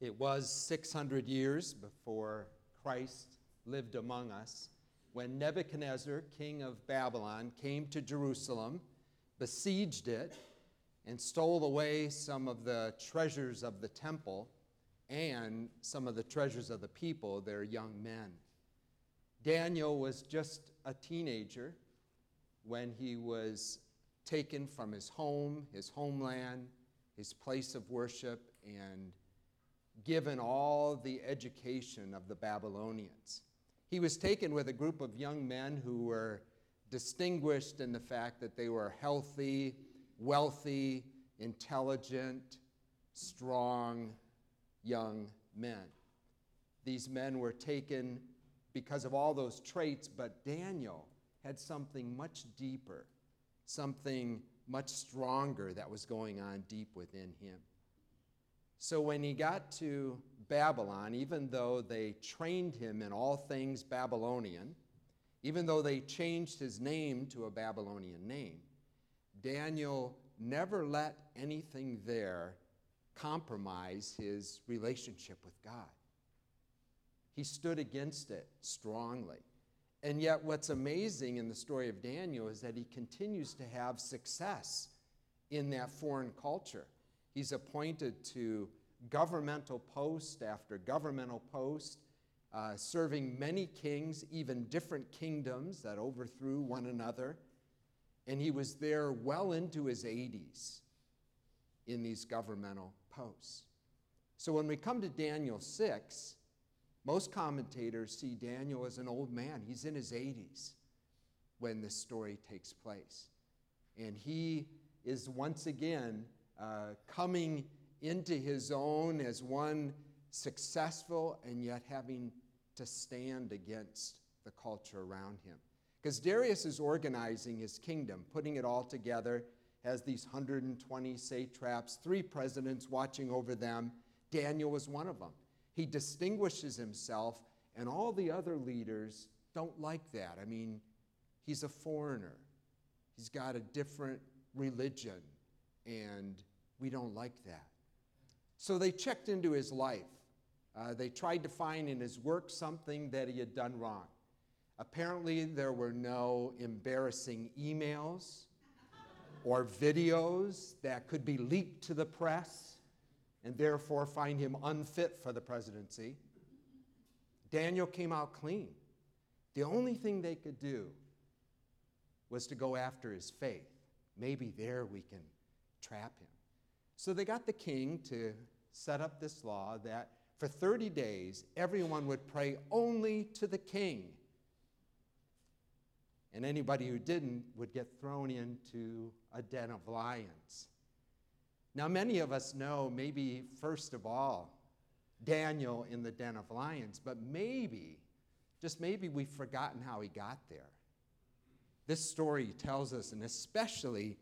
It was 600 years before Christ lived among us when Nebuchadnezzar, king of Babylon, came to Jerusalem, besieged it, and stole away some of the treasures of the temple and some of the treasures of the people, their young men. Daniel was just a teenager when he was taken from his home, his homeland, his place of worship, and given all the education of the Babylonians. He was taken with a group of young men who were distinguished in the fact that they were healthy, wealthy, intelligent, strong young men. These men were taken because of all those traits, but Daniel had something much deeper, something much stronger that was going on deep within him. So when he got to Babylon, even though they trained him in all things Babylonian, even though they changed his name to a Babylonian name, Daniel never let anything there compromise his relationship with God. He stood against it strongly. And yet, what's amazing in the story of Daniel is that he continues to have success in that foreign culture. He's appointed to governmental post after governmental post, uh, serving many kings, even different kingdoms that overthrew one another. And he was there well into his 80s in these governmental posts. So when we come to Daniel 6, most commentators see Daniel as an old man. He's in his 80s when this story takes place. And he is once again uh, coming into his own as one successful and yet having to stand against the culture around him. Because Darius is organizing his kingdom, putting it all together, has these 120 satraps, three presidents watching over them. Daniel was one of them. He distinguishes himself, and all the other leaders don't like that. I mean, he's a foreigner, he's got a different religion, and we don't like that. So they checked into his life. Uh, they tried to find in his work something that he had done wrong. Apparently, there were no embarrassing emails or videos that could be leaked to the press and therefore find him unfit for the presidency. Daniel came out clean. The only thing they could do was to go after his faith. Maybe there we can trap him. So they got the king to set up this law that for 30 days everyone would pray only to the king. And anybody who didn't would get thrown into a den of lions. Now, many of us know, maybe first of all, Daniel in the den of lions, but maybe, just maybe, we've forgotten how he got there. This story tells us, and especially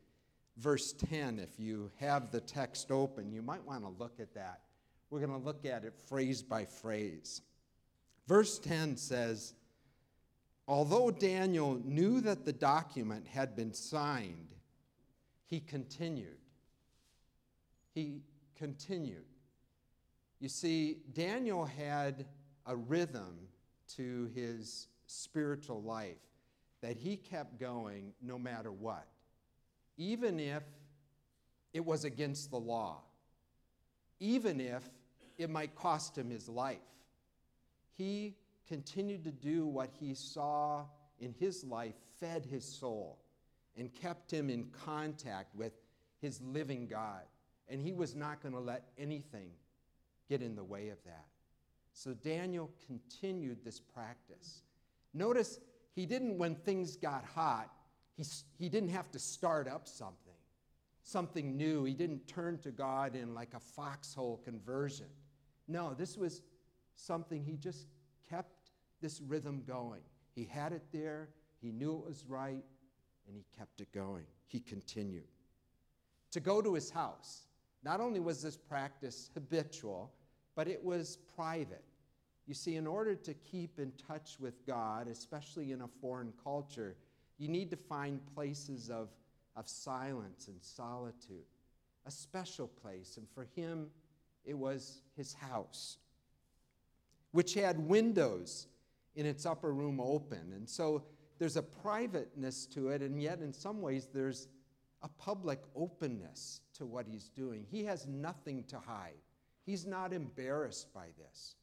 verse 10, if you have the text open, you might want to look at that. We're going to look at it phrase by phrase. Verse 10 says, Although Daniel knew that the document had been signed, he continued. He continued. You see, Daniel had a rhythm to his spiritual life that he kept going no matter what even if it was against the law, even if it might cost him his life. He continued to do what he saw in his life fed his soul and kept him in contact with his living God. And he was not going to let anything get in the way of that. So Daniel continued this practice. Notice he didn't, when things got hot, he, he didn't have to start up something, something new. He didn't turn to God in like a foxhole conversion. No, this was something he just kept this rhythm going. He had it there, he knew it was right, and he kept it going. He continued. To go to his house, not only was this practice habitual, but it was private. You see, in order to keep in touch with God, especially in a foreign culture, you need to find places of, of silence and solitude, a special place. And for him, it was his house, which had windows in its upper room open. And so there's a privateness to it, and yet in some ways there's a public openness to what he's doing. He has nothing to hide, he's not embarrassed by this.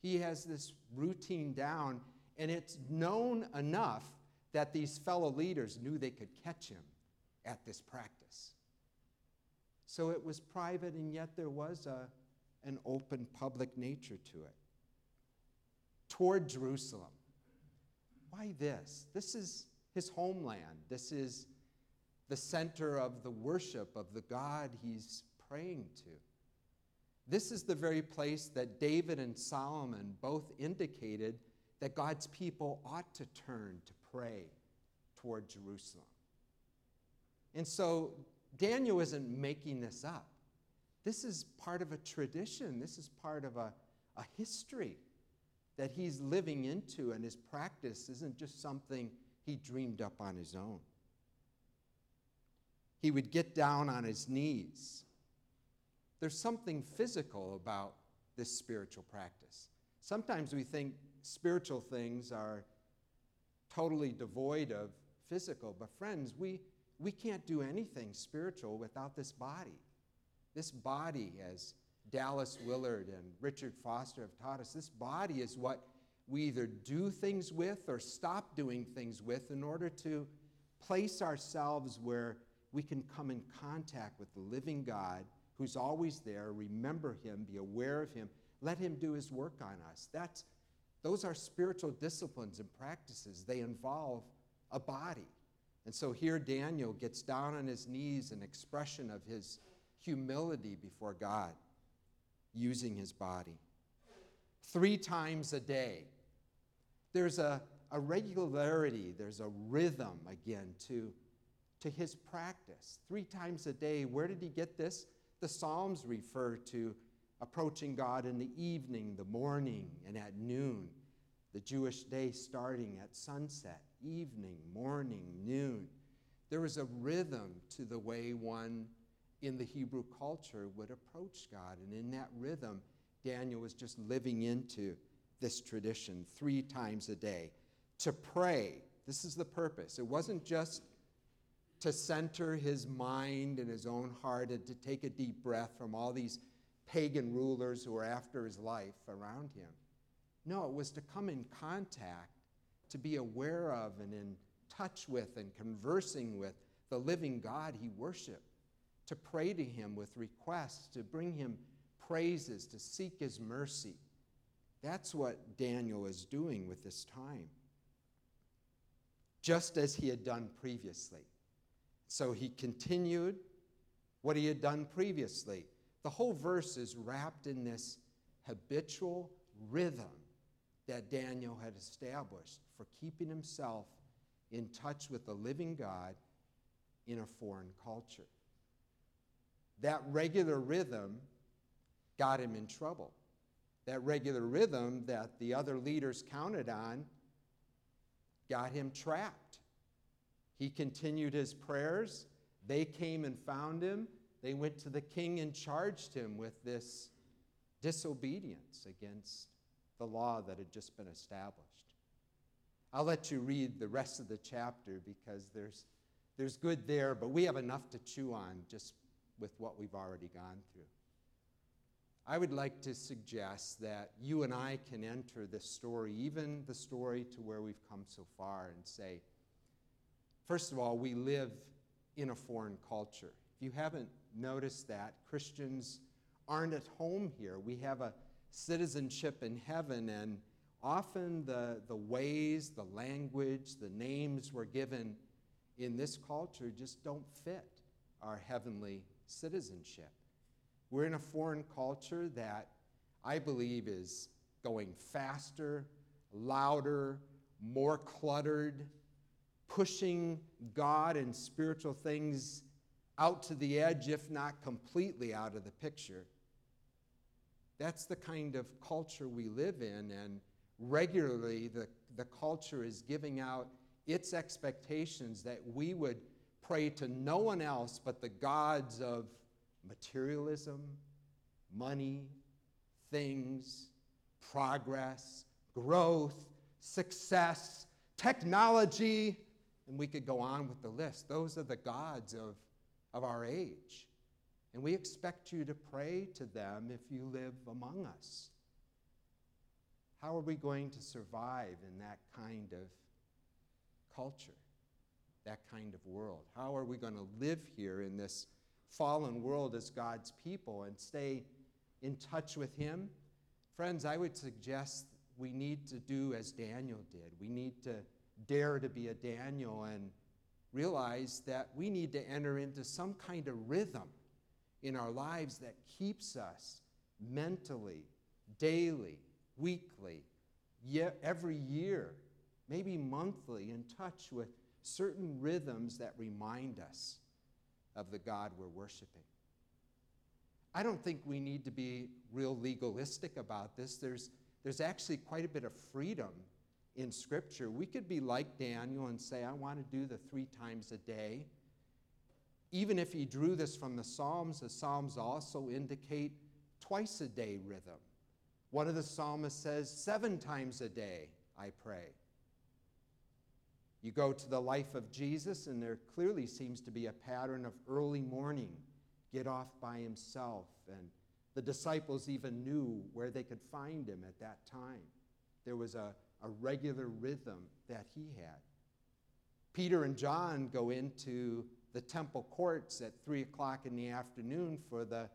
He has this routine down, and it's known enough that these fellow leaders knew they could catch him at this practice. So it was private, and yet there was a, an open public nature to it. Toward Jerusalem. Why this? This is his homeland. This is the center of the worship of the God he's praying to. This is the very place that David and Solomon both indicated that God's people ought to turn to pray toward Jerusalem. And so Daniel isn't making this up. This is part of a tradition, this is part of a, a history that he's living into, and his practice isn't just something he dreamed up on his own. He would get down on his knees. There's something physical about this spiritual practice. Sometimes we think spiritual things are totally devoid of physical, but friends, we, we can't do anything spiritual without this body. This body, as Dallas Willard and Richard Foster have taught us, this body is what we either do things with or stop doing things with in order to place ourselves where we can come in contact with the living God who's always there, remember him, be aware of him, let him do his work on us. That's, those are spiritual disciplines and practices. They involve a body. And so here Daniel gets down on his knees, an expression of his humility before God, using his body. Three times a day. There's a, a regularity, there's a rhythm again to, to his practice. Three times a day. Where did he get this? The Psalms refer to approaching God in the evening, the morning, and at noon. The Jewish day starting at sunset, evening, morning, noon. There was a rhythm to the way one in the Hebrew culture would approach God. And in that rhythm, Daniel was just living into this tradition three times a day. To pray, this is the purpose. It wasn't just to center his mind and his own heart and to take a deep breath from all these pagan rulers who were after his life around him. No, it was to come in contact, to be aware of and in touch with and conversing with the living God he worshiped, to pray to him with requests, to bring him praises, to seek his mercy. That's what Daniel is doing with this time, just as he had done previously. So he continued what he had done previously. The whole verse is wrapped in this habitual rhythm that Daniel had established for keeping himself in touch with the living God in a foreign culture. That regular rhythm got him in trouble. That regular rhythm that the other leaders counted on got him trapped. He continued his prayers. They came and found him. They went to the king and charged him with this disobedience against the law that had just been established. I'll let you read the rest of the chapter because there's, there's good there, but we have enough to chew on just with what we've already gone through. I would like to suggest that you and I can enter this story, even the story to where we've come so far, and say, First of all, we live in a foreign culture. If you haven't noticed that, Christians aren't at home here. We have a citizenship in heaven, and often the, the ways, the language, the names we're given in this culture just don't fit our heavenly citizenship. We're in a foreign culture that I believe is going faster, louder, more cluttered, pushing God and spiritual things out to the edge, if not completely out of the picture. That's the kind of culture we live in, and regularly the, the culture is giving out its expectations that we would pray to no one else but the gods of materialism, money, things, progress, growth, success, technology, and we could go on with the list. Those are the gods of, of our age. And we expect you to pray to them if you live among us. How are we going to survive in that kind of culture, that kind of world? How are we going to live here in this fallen world as God's people and stay in touch with Him? Friends, I would suggest we need to do as Daniel did. We need to dare to be a Daniel and realize that we need to enter into some kind of rhythm in our lives that keeps us mentally, daily, weekly, every year, maybe monthly, in touch with certain rhythms that remind us of the God we're worshiping. I don't think we need to be real legalistic about this. There's, there's actually quite a bit of freedom in Scripture. We could be like Daniel and say, I want to do the three times a day. Even if he drew this from the Psalms, the Psalms also indicate twice a day rhythm. One of the psalmists says, Seven times a day I pray. You go to the life of Jesus, and there clearly seems to be a pattern of early morning, get off by himself. And the disciples even knew where they could find him at that time. There was a, a regular rhythm that he had. Peter and John go into the temple courts at 3 o'clock in the afternoon for the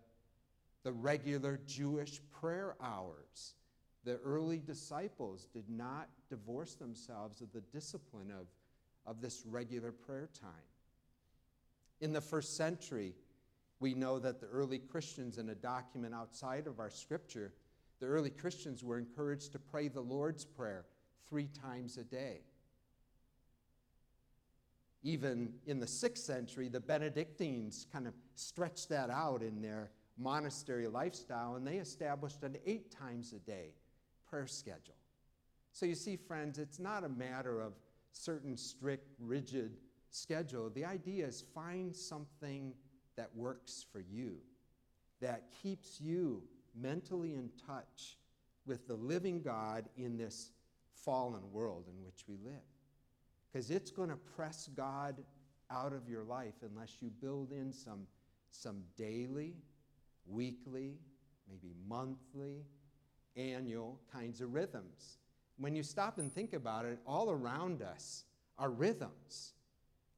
the regular Jewish prayer hours. The early disciples did not divorce themselves of the discipline of, of this regular prayer time. In the first century, we know that the early Christians, in a document outside of our scripture, the early Christians were encouraged to pray the Lord's Prayer three times a day. Even in the sixth century, the Benedictines kind of stretched that out in their monastery lifestyle, and they established an eight times a day prayer schedule. So you see, friends, it's not a matter of certain strict, rigid schedule. The idea is find something that works for you, that keeps you mentally in touch with the living God in this fallen world in which we live. Because it's going to press God out of your life unless you build in some, some daily, weekly, maybe monthly, annual kinds of rhythms. When you stop and think about it, all around us are rhythms.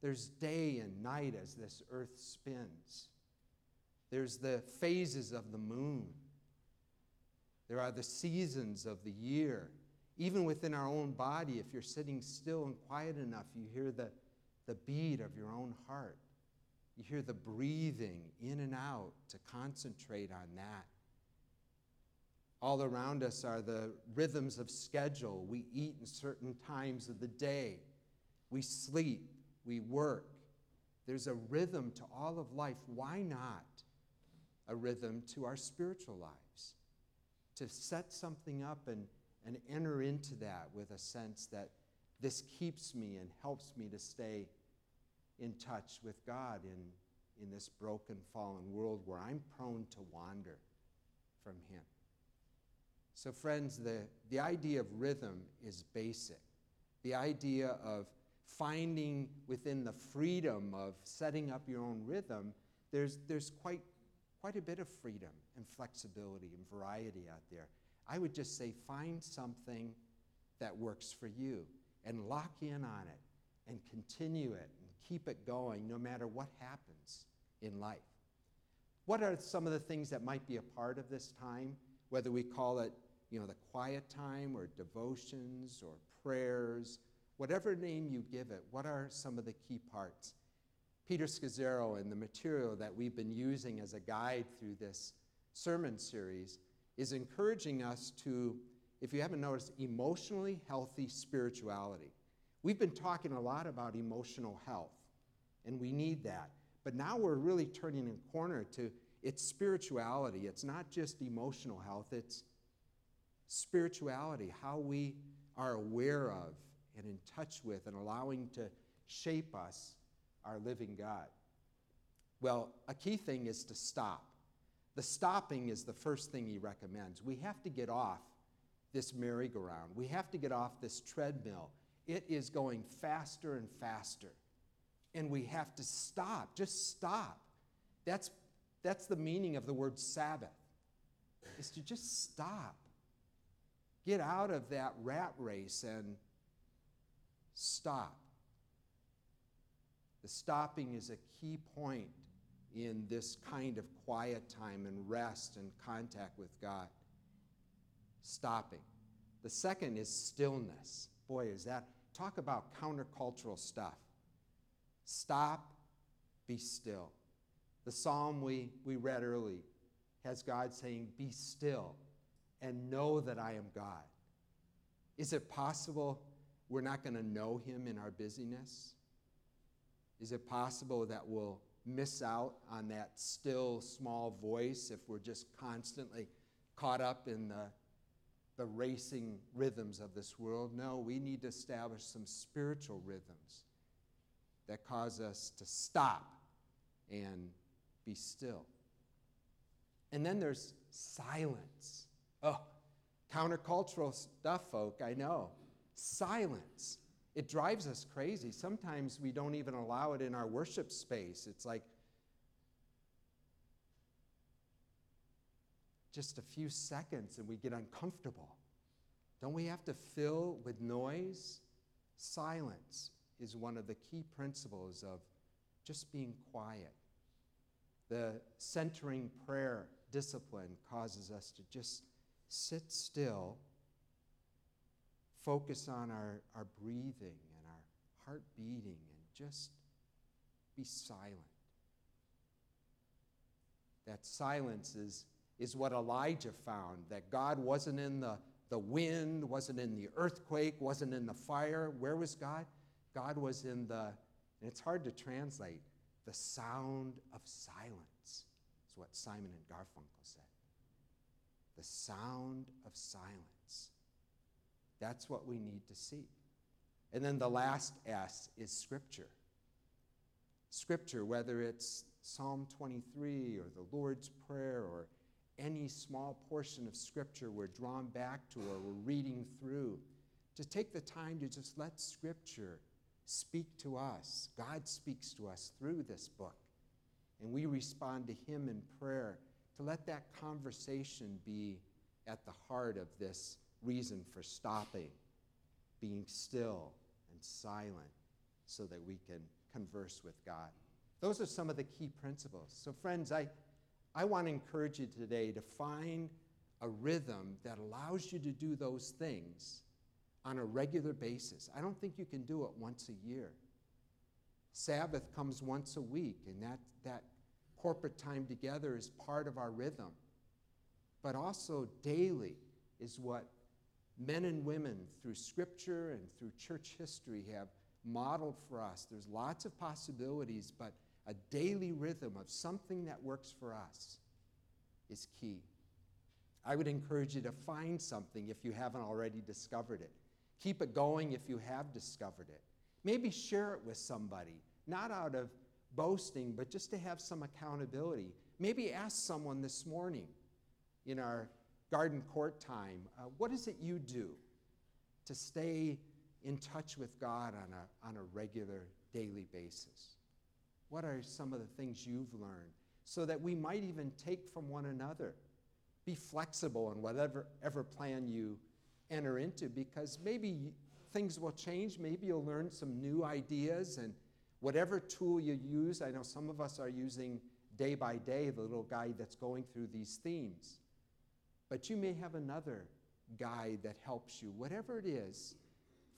There's day and night as this earth spins. There's the phases of the moon. There are the seasons of the year. Even within our own body, if you're sitting still and quiet enough, you hear the, the beat of your own heart. You hear the breathing in and out to concentrate on that. All around us are the rhythms of schedule. We eat in certain times of the day. We sleep. We work. There's a rhythm to all of life. Why not a rhythm to our spiritual lives? To set something up and, and enter into that with a sense that this keeps me and helps me to stay in touch with God in, in this broken, fallen world where I'm prone to wander from Him. So, friends, the, the idea of rhythm is basic. The idea of finding within the freedom of setting up your own rhythm, there's, there's quite, quite a bit of freedom and flexibility and variety out there. I would just say find something that works for you and lock in on it and continue it and keep it going no matter what happens in life. What are some of the things that might be a part of this time, whether we call it, you know, the quiet time or devotions or prayers, whatever name you give it, what are some of the key parts? Peter Scazzero and the material that we've been using as a guide through this sermon series is encouraging us to, if you haven't noticed, emotionally healthy spirituality. We've been talking a lot about emotional health, and we need that. But now we're really turning a corner to its spirituality. It's not just emotional health, it's spirituality, how we are aware of and in touch with and allowing to shape us, our living God. Well, a key thing is to stop. The stopping is the first thing he recommends. We have to get off this merry-go-round. We have to get off this treadmill. It is going faster and faster. And we have to stop. Just stop. That's, that's the meaning of the word Sabbath, is to just stop. Get out of that rat race and stop. The stopping is a key point in this kind of quiet time and rest and contact with God. Stopping. The second is stillness. Boy, is that, talk about countercultural stuff. Stop, be still. The psalm we, we read early has God saying, Be still and know that I am God. Is it possible we're not going to know Him in our busyness? Is it possible that we'll miss out on that still small voice if we're just constantly caught up in the, the racing rhythms of this world? No, we need to establish some spiritual rhythms that cause us to stop and be still. And then there's silence. Oh, countercultural stuff, folk, I know. Silence. It drives us crazy. Sometimes we don't even allow it in our worship space. It's like just a few seconds and we get uncomfortable. Don't we have to fill with noise? Silence is one of the key principles of just being quiet. The centering prayer discipline causes us to just sit still focus on our, our breathing and our heart beating and just be silent. That silence is, is what Elijah found, that God wasn't in the, the wind, wasn't in the earthquake, wasn't in the fire. Where was God? God was in the, and it's hard to translate, the sound of silence, is what Simon and Garfunkel said. The sound of silence. That's what we need to see. And then the last S is Scripture. Scripture, whether it's Psalm 23 or the Lord's Prayer or any small portion of Scripture we're drawn back to or we're reading through, to take the time to just let Scripture speak to us. God speaks to us through this book. And we respond to Him in prayer to let that conversation be at the heart of this reason for stopping, being still and silent so that we can converse with God. Those are some of the key principles. So, friends, I, I want to encourage you today to find a rhythm that allows you to do those things on a regular basis. I don't think you can do it once a year. Sabbath comes once a week, and that, that corporate time together is part of our rhythm. But also, daily is what men and women through scripture and through church history have modeled for us. There's lots of possibilities, but a daily rhythm of something that works for us is key. I would encourage you to find something if you haven't already discovered it. Keep it going if you have discovered it. Maybe share it with somebody, not out of boasting, but just to have some accountability. Maybe ask someone this morning in our garden court time, uh, what is it you do to stay in touch with God on a, on a regular daily basis? What are some of the things you've learned so that we might even take from one another? Be flexible in whatever ever plan you enter into because maybe things will change. Maybe you'll learn some new ideas and whatever tool you use. I know some of us are using day by day the little guide that's going through these themes. But you may have another guide that helps you. Whatever it is,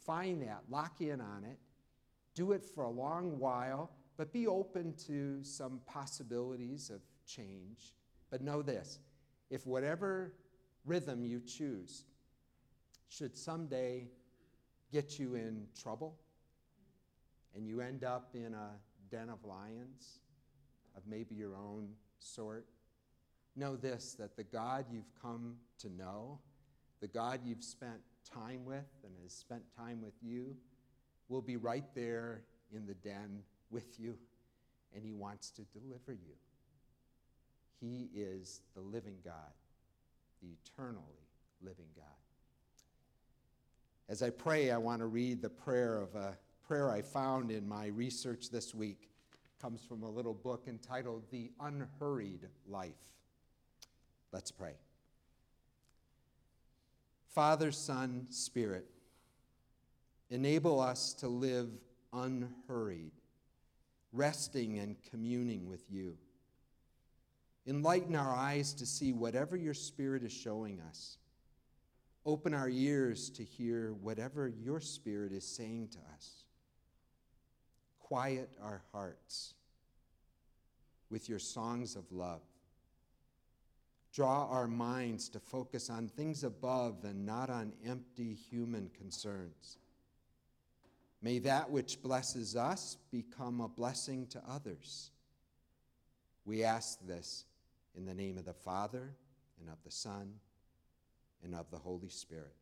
find that, lock in on it, do it for a long while, but be open to some possibilities of change. But know this if whatever rhythm you choose should someday get you in trouble and you end up in a den of lions of maybe your own sort, know this that the God you've come to know, the God you've spent time with and has spent time with you, will be right there in the den with you, and He wants to deliver you. He is the living God, the eternally living God. As I pray, I want to read the prayer of a prayer I found in my research this week. It comes from a little book entitled The Unhurried Life. Let's pray. Father, Son, Spirit, enable us to live unhurried, resting and communing with you. Enlighten our eyes to see whatever your Spirit is showing us. Open our ears to hear whatever your Spirit is saying to us. Quiet our hearts with your songs of love. Draw our minds to focus on things above and not on empty human concerns. May that which blesses us become a blessing to others. We ask this in the name of the Father, and of the Son, and of the Holy Spirit.